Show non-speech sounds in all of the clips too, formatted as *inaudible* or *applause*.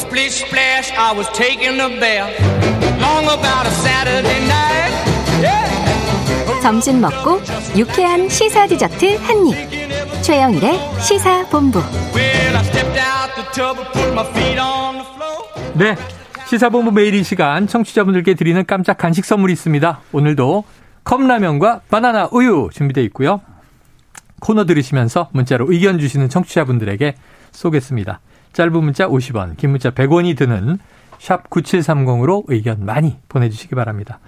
Splish splash, I was taking a bath. Long about a Saturday night. Yeah. 점심 먹고 유쾌한 시사 디저트 한 입. 최영일의 시사 본부. Well, I stepped out the tub and put my feet on the floor. 네. 시사본부 매일 이 시간 청취자분들께 드리는 깜짝 간식 선물이 있습니다. 오늘도 컵라면과 바나나 우유 준비되어 있고요. 코너 들으시면서 문자로 의견 주시는 청취자분들에게 쏘겠습니다. 짧은 문자 50원, 긴 문자 100원이 드는 샵 9730으로 의견 많이 보내주시기 바랍니다.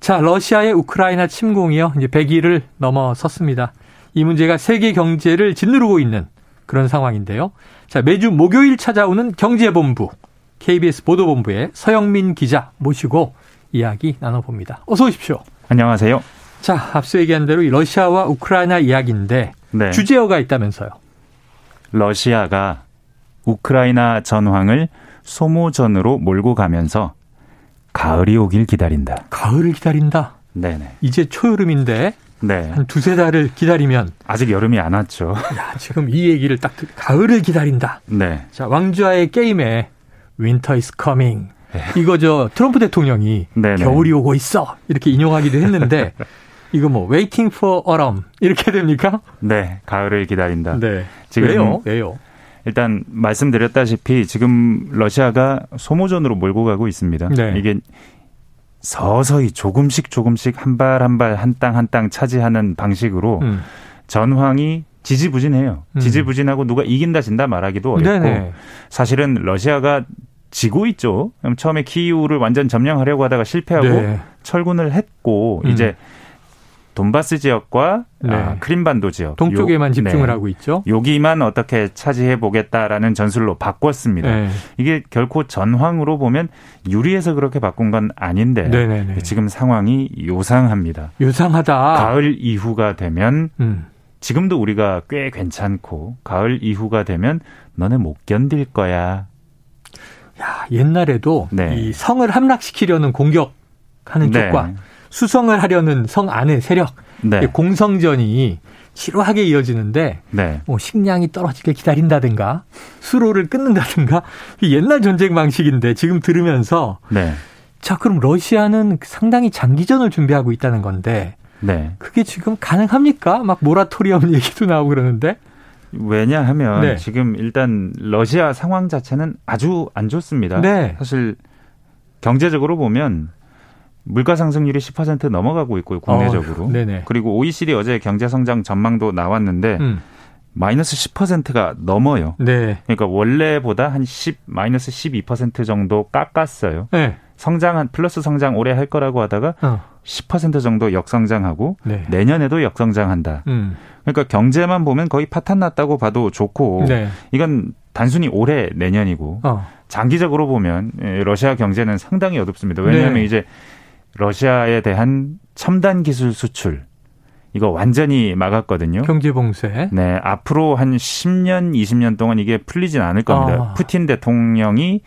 자, 러시아의 우크라이나 침공이요. 이제 100일을 넘어섰습니다. 이 문제가 세계 경제를 짓누르고 있는 그런 상황인데요. 자, 매주 목요일 찾아오는 경제본부, KBS 보도본부의 서영민 기자 모시고 이야기 나눠봅니다. 어서 오십시오. 안녕하세요. 자, 앞서 얘기한 대로 이 러시아와 우크라이나 이야기인데 네. 주제어가 있다면서요. 러시아가 우크라이나 전황을 소모전으로 몰고 가면서 가을이 오길 기다린다. 가을을 기다린다. 네네. 이제 초여름인데 네. 한 두세 달을 기다리면 아직 여름이 안 왔죠. 야, 지금 이 얘기를 딱 듣- 가을을 기다린다. 네. 자, 왕좌의 게임에 Winter is coming. 이거 저 트럼프 대통령이 네네. 겨울이 오고 있어. 이렇게 인용하기도 했는데 *laughs* 이거 뭐 waiting for autumn 이렇게 됩니까? 네. 가을을 기다린다. 네. 지금 왜요? 왜요? 일단 말씀드렸다시피 지금 러시아가 소모전으로 몰고 가고 있습니다. 네. 이게 서서히 조금씩 조금씩 한 발 한 발 한 땅 한 땅 차지하는 방식으로 음. 전황이 지지부진해요. 음. 지지부진하고 누가 이긴다 진다 말하기도 어렵고 네네. 사실은 러시아가 지고 있죠. 처음에 키이우를 완전 점령하려고 하다가 실패하고 네. 철군을 했고 음. 이제 돈바스 지역과 네. 아, 크림반도 지역 동쪽에만 요- 집중을 네. 하고 있죠. 여기만 어떻게 차지해 보겠다라는 전술로 바꿨습니다. 네. 이게 결코 전황으로 보면 유리해서 그렇게 바꾼 건 아닌데 네네네. 지금 상황이 요상합니다. 유상하다. 가을 이후가 되면 음. 지금도 우리가 꽤 괜찮고 가을 이후가 되면 너네 못 견딜 거야. 야, 옛날에도 네. 이 성을 함락시키려는 공격하는 네. 쪽과 수성을 하려는 성 안의 세력, 네. 이 공성전이 치루하게 이어지는데 네. 뭐 식량이 떨어지길 기다린다든가 수로를 끊는다든가 이 옛날 전쟁 방식인데 지금 들으면서 네. 자 그럼 러시아는 상당히 장기전을 준비하고 있다는 건데 네. 그게 지금 가능합니까? 막 모라토리엄 *laughs* 얘기도 나오고 그러는데 왜냐하면 네. 지금 일단 러시아 상황 자체는 아주 안 좋습니다. 네. 사실 경제적으로 보면 물가 상승률이 10% 넘어가고 있고요, 국내적으로. 네네. 그리고 OECD 어제 경제 성장 전망도 나왔는데 음, 마이너스 10%가 넘어요. 네, 그러니까 원래보다 한 10, 마이너스 12% 정도 깎았어요. 네, 성장한 플러스 성장 오래 할 거라고 하다가 어, 10% 정도 역성장하고 네, 내년에도 역성장한다. 음, 그러니까 경제만 보면 거의 파탄 났다고 봐도 좋고 네, 이건 단순히 올해 내년이고 어, 장기적으로 보면 예, 러시아 경제는 상당히 어둡습니다. 왜냐하면 네. 이제 러시아에 대한 첨단 기술 수출 이거 완전히 막았거든요. 경제 봉쇄, 네, 앞으로 한 10년, 20년 동안 이게 풀리진 않을 겁니다. 아. 푸틴 대통령이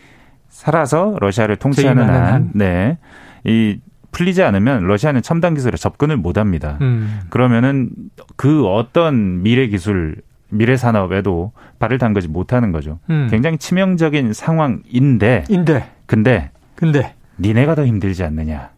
살아서 러시아를 통치하는 한, 한. 네, 이 풀리지 않으면 러시아는 첨단 기술에 접근을 못 합니다. 음, 그러면은 그 어떤 미래 기술, 미래 산업에도 발을 담그지 못하는 거죠. 음. 굉장히 치명적인 상황인데, 인데, 근데 근데 니네가 더 힘들지 않느냐.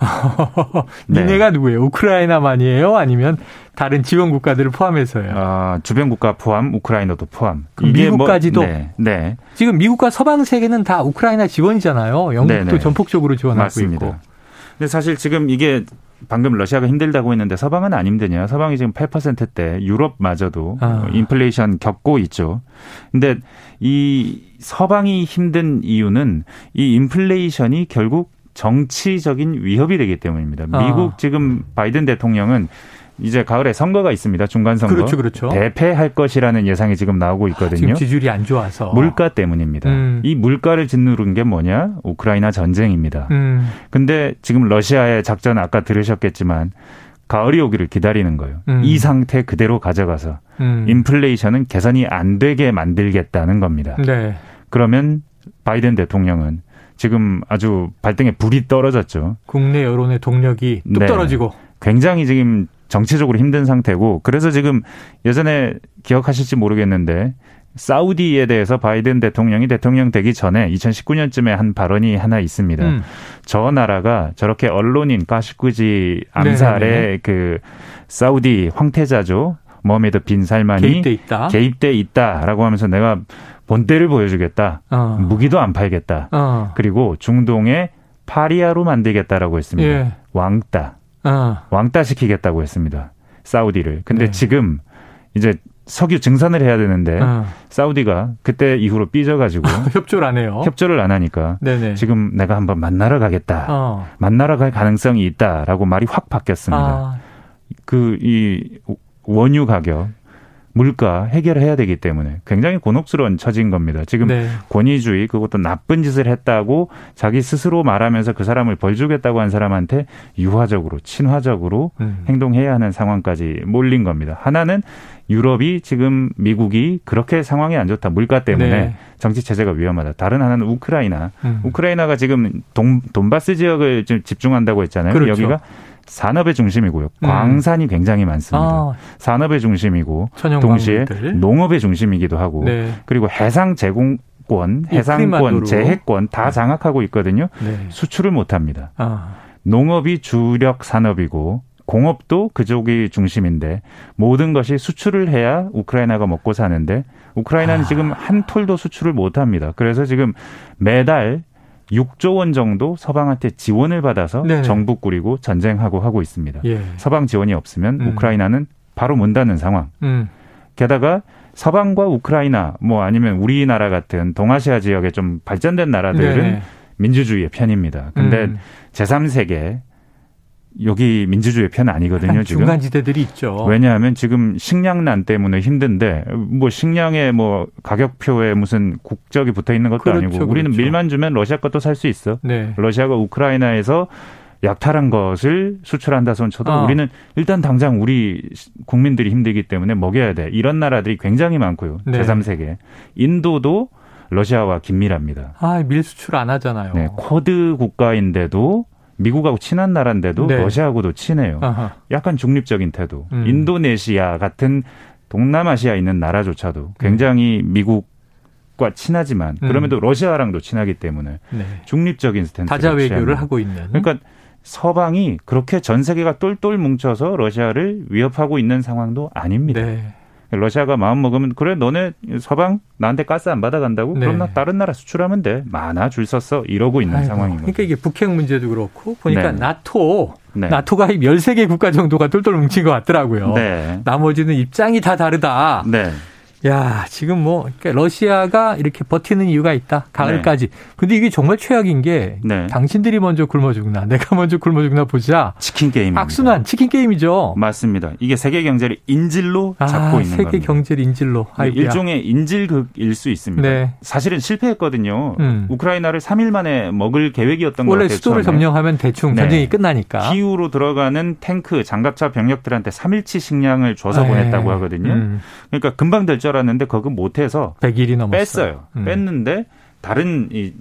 *laughs* 네. 니네가 누구예요? 우크라이나만이에요? 아니면 다른 지원 국가들을 포함해서요? 아, 주변 국가 포함, 우크라이나도 포함. 그럼 미국까지도? 네, 네. 지금 미국과 서방 세계는 다 우크라이나 지원이잖아요. 영국도 네네. 전폭적으로 지원하고 맞습니다. 있고. 근데 사실 지금 이게 방금 러시아가 힘들다고 했는데 서방은 안 힘드냐? 서방이 지금 8%대, 유럽마저도 아. 인플레이션 겪고 있죠. 근데 이 서방이 힘든 이유는 이 인플레이션이 결국 정치적인 위협이 되기 때문입니다. 아. 미국 지금 바이든 대통령은 이제 가을에 선거가 있습니다. 중간 선거. 그렇죠, 그렇죠. 대패할 것이라는 예상이 지금 나오고 있거든요. 지금 지지율이 안 좋아서. 물가 때문입니다. 음. 이 물가를 짓누른 게 뭐냐? 우크라이나 전쟁입니다. 음, 근데 지금 러시아의 작전 아까 들으셨겠지만 가을이 오기를 기다리는 거예요. 음. 이 상태 그대로 가져가서 음. 인플레이션은 개선이 안 되게 만들겠다는 겁니다. 네. 그러면 바이든 대통령은 지금 아주 발등에 불이 떨어졌죠. 국내 여론의 동력이 뚝 네. 떨어지고. 굉장히 지금 정치적으로 힘든 상태고 그래서 지금 예전에 기억하실지 모르겠는데 사우디에 대해서 바이든 대통령이 대통령 되기 전에 2019년쯤에 한 발언이 하나 있습니다. 음. 저 나라가 저렇게 언론인 가시쿠지 암살에 네네네. 그 사우디 황태자죠. 모하메드 빈 살만이 개입돼 있다. 개입돼 있다라고 하면서 내가 본때를 보여주겠다. 어. 무기도 안 팔겠다. 어. 그리고 중동에 파리아로 만들겠다라고 했습니다. 예. 왕따. 어. 왕따 시키겠다고 했습니다. 사우디를. 근데 네. 지금 이제 석유 증산을 해야 되는데 어. 사우디가 그때 이후로 삐져가지고 *laughs* 협조를 안 해요. 협조를 안 하니까 네네. 지금 내가 한번 만나러 가겠다. 어. 만나러 갈 가능성이 있다라고 말이 확 바뀌었습니다. 아, 그이 원유 가격, 물가 해결해야 되기 때문에 굉장히 곤혹스러운 처지인 겁니다. 지금 네. 권위주의 그것도 나쁜 짓을 했다고 자기 스스로 말하면서 그 사람을 벌 주겠다고 한 사람한테 유화적으로 친화적으로 음. 행동해야 하는 상황까지 몰린 겁니다. 하나는 유럽이 지금 미국이 그렇게 상황이 안 좋다 물가 때문에 네. 정치 체제가 위험하다. 다른 하나는 우크라이나. 음. 우크라이나가 지금 동, 돈바스 지역을 좀 집중한다고 했잖아요. 그렇죠. 여기가 산업의 중심이고요. 음. 광산이 굉장히 많습니다. 아, 산업의 중심이고 동시에. 농업의 중심이기도 하고 네. 그리고 해상 제공권, 이 해상권. 재해권 다 장악하고 있거든요. 네. 수출을 못 합니다. 아, 농업이 주력 산업이고 공업도 그쪽이 중심인데 모든 것이 수출을 해야 우크라이나가 먹고 사는데 우크라이나는 아. 지금 한 톨도 수출을 못 합니다. 그래서 지금 매달 6조 원 정도 서방한테 지원을 받아서 네네. 정부 꾸리고 전쟁하고 하고 있습니다. 예. 서방 지원이 없으면 음. 우크라이나는 바로 문 닫는 상황. 음. 게다가 서방과 우크라이나 뭐 아니면 우리나라 같은 동아시아 지역의 좀 발전된 나라들은 네네. 민주주의의 편입니다. 근데 음. 제3세계 여기 민주주의 편 아니거든요, 한 지금. 중간지대들이 있죠. 왜냐하면 지금 식량난 때문에 힘든데 뭐 식량에 뭐 가격표에 무슨 국적이 붙어 있는 것도 그렇죠, 아니고 우리는 그렇죠. 밀만 주면 러시아 것도 살 수 있어. 네. 러시아가 우크라이나에서 약탈한 것을 수출한다 손 쳐도 아. 우리는 일단 당장 우리 국민들이 힘들기 때문에 먹여야 돼. 이런 나라들이 굉장히 많고요. 네. 제3세계. 인도도 러시아와 긴밀합니다. 아, 밀 수출 안 하잖아요. 네, 쿼드 국가인데도 미국하고 친한 나라인데도 네. 러시아하고도 친해요. 아하. 약간 중립적인 태도. 음. 인도네시아 같은 동남아시아에 있는 나라조차도 굉장히 미국과 친하지만 음. 그럼에도 러시아랑도 친하기 때문에 네. 중립적인 스탠스를 다자 외교를. 하고 있는. 그러니까 서방이 그렇게 전 세계가 똘똘 뭉쳐서 러시아를 위협하고 있는 상황도 아닙니다. 네. 러시아가 마음 먹으면 그래 너네 서방 나한테 가스 안 받아간다고 네. 그럼 나 다른 나라 수출하면 돼 많아 줄 섰어 이러고 있는 아이고, 상황인 거죠. 그러니까 이게 북핵 문제도 그렇고 보니까 네. 나토 네. 나토 가입 13개 국가 정도가 똘똘 뭉친 것 같더라고요. 네. 나머지는 입장이 다 다르다. 네. 야, 지금 뭐 그러니까 러시아가 이렇게 버티는 이유가 있다. 가을까지. 근데 이게 정말 최악인 게 네. 당신들이 먼저 굶어 죽나 내가 먼저 굶어 죽나 보자. 치킨 게임입니다. 악순환 치킨 게임이죠. 맞습니다. 이게 세계 경제를 인질로 잡고 아, 있는 세계 겁니다. 경제를 인질로. 아이고야. 일종의 인질극일 수 있습니다. 네. 사실은 실패했거든요. 음. 우크라이나를 3일 만에 먹을 계획이었던 것 원래 같아요. 수도를 처음에. 점령하면 대충 네. 전쟁이 끝나니까. 기후로 들어가는 탱크, 장갑차 병력들한테 3일치 식량을 줘서 에이, 보냈다고 하거든요. 음, 그러니까 금방 될줄 알았는데 그거 못해서 100일이 넘었어요. 뺐어요. 음. 뺐는데 다른 이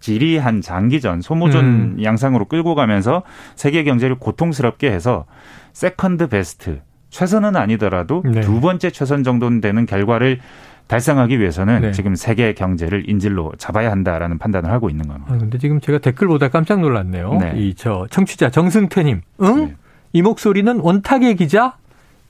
지리한 장기전, 소모전 음. 양상으로 끌고 가면서 세계 경제를 고통스럽게 해서 second best 최선은 아니더라도 네. 두 번째 최선 정도는 되는 결과를 달성하기 위해서는 네. 지금 세계 경제를 인질로 잡아야 한다라는 판단을 하고 있는 겁니다. 아, 근데 지금 제가 댓글 보다 깜짝 놀랐네요. 네. 이저 청취자 정승태님, 응? 네. 이 목소리는 원탁의 기자?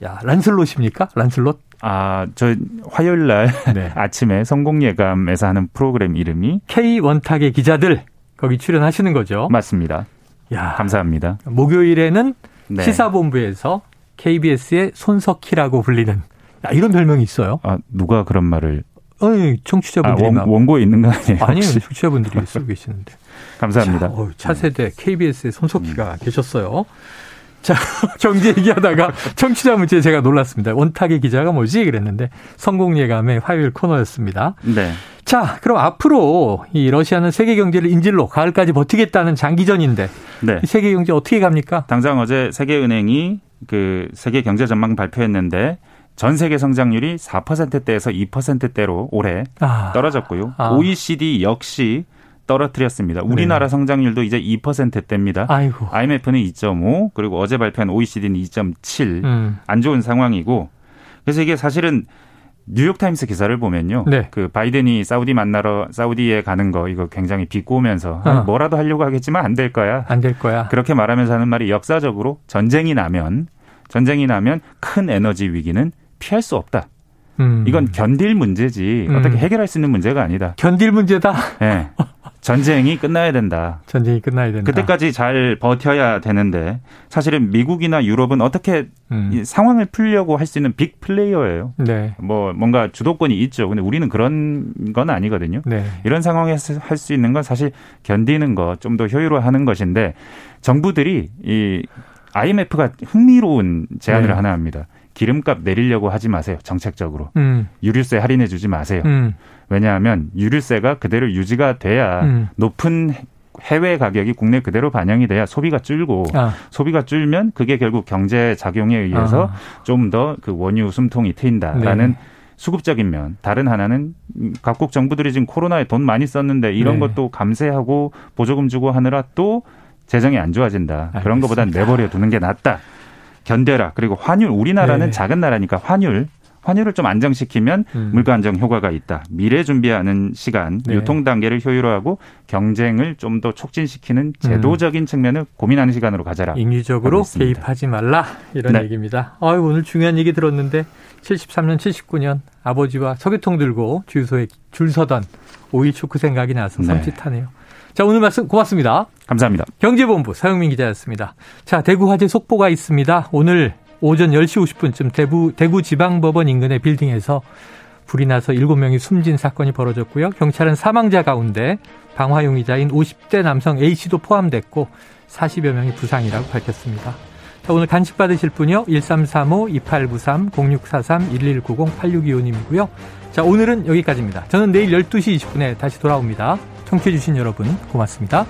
야 란슬롯입니까? 란슬롯? 아, 저 화요일 날 네. *laughs* 아침에 성공 예감에서 하는 프로그램 이름이 K 원탁의 기자들 거기 출연하시는 거죠. 맞습니다. 야 감사합니다. 목요일에는 네. 시사본부에서 KBS의 손석희라고 불리는 야, 이런 별명이 있어요. 아, 누가 그런 말을 어이, 아, 청취자분들이 원, 막 원고에 있는 거 아니에요? 아니에요, 혹시? 청취자분들이 쓰고 계시는데. *laughs* 감사합니다. 자, 어우, 차세대 KBS의 음. 손석희가 계셨어요. 자, *laughs* 경제 얘기하다가 청취자 문제에 제가 놀랐습니다. 원탁의 기자가 뭐지? 그랬는데 성공 예감의 화요일 코너였습니다. 네. 자, 그럼 앞으로 이 러시아는 세계 경제를 인질로 가을까지 버티겠다는 장기전인데 네. 이 세계 경제 어떻게 갑니까? 당장 어제 세계은행이 그 세계 경제 전망 발표했는데 전 세계 성장률이 4%대에서 2%대로 올해 아, 떨어졌고요. 아. OECD 역시 떨어뜨렸습니다. 우리나라 성장률도 이제 2%대입니다. 아이고. IMF는 2.5 그리고 어제 발표한 OECD는 2.7. 음. 안 좋은 상황이고 그래서 이게 사실은 뉴욕 타임스 기사를 보면요. 네. 그 바이든이 사우디 만나러 사우디에 가는 거 이거 굉장히 비꼬면서 어. 뭐라도 하려고 하겠지만 안 될 거야. 안 될 거야. 그렇게 말하면서 하는 말이 역사적으로 전쟁이 나면 전쟁이 나면 큰 에너지 위기는 피할 수 없다. 음. 이건 견딜 문제지 음. 어떻게 해결할 수 있는 문제가 아니다. 견딜 문제다. 예. *laughs* 전쟁이 끝나야 된다. 전쟁이 끝나야 된다. 그때까지 잘 버텨야 되는데 사실은 미국이나 유럽은 어떻게 음. 이 상황을 풀려고 할 수 있는 빅 플레이어예요. 네. 뭐 뭔가 주도권이 있죠. 근데 우리는 그런 건 아니거든요. 네. 이런 상황에서 할 수 있는 건 사실 견디는 거 좀 더 효율화하는 것인데 정부들이 이 IMF가 흥미로운 제안을 네. 하나 합니다. 기름값 내리려고 하지 마세요. 정책적으로. 음. 유류세 할인해 주지 마세요. 음. 왜냐하면 유류세가 그대로 유지가 돼야 음. 높은 해외 가격이 국내 그대로 반영이 돼야 소비가 줄고 아. 소비가 줄면 그게 결국 경제 작용에 의해서 아. 좀더 그 원유 숨통이 트인다라는 네. 수급적인 면. 다른 하나는 각국 정부들이 지금 코로나에 돈 많이 썼는데 이런 네. 것도 감세하고 보조금 주고 하느라 또 재정이 안 좋아진다. 그런 것보단 알겠습니다. 내버려 두는 게 낫다. 견뎌라. 그리고 환율 우리나라는 네. 작은 나라니까 환율 환율을 좀 안정시키면 음. 물가 안정 효과가 있다. 미래 준비하는 시간, 네. 유통 단계를 효율화하고 경쟁을 좀더 음. 촉진시키는 제도적인 측면을 고민하는 시간으로 가져라. 인위적으로. 개입하지 말라 이런 네. 얘기입니다. 아유, 오늘 중요한 얘기 들었는데 73년, 79년 아버지와 석유통 들고 주유소에 줄 서던 오일 쇼크 생각이 나서 네. 섬찟하네요. 자, 오늘 말씀 고맙습니다. 감사합니다. 경제본부 서영민 기자였습니다. 자, 대구 화재 속보가 있습니다. 오늘 오전 10시 50분쯤 대구, 대구 지방법원 인근의 빌딩에서 불이 나서 7명이 숨진 사건이 벌어졌고요. 경찰은 사망자 가운데 방화용의자인 50대 남성 A씨도 포함됐고 40여 명이 부상이라고 밝혔습니다. 자, 오늘 간식 받으실 분요. 1335-2893-1190-8625님이고요. 자, 오늘은 여기까지입니다. 저는 내일 12시 20분에 다시 돌아옵니다. 청취해주신 여러분 고맙습니다.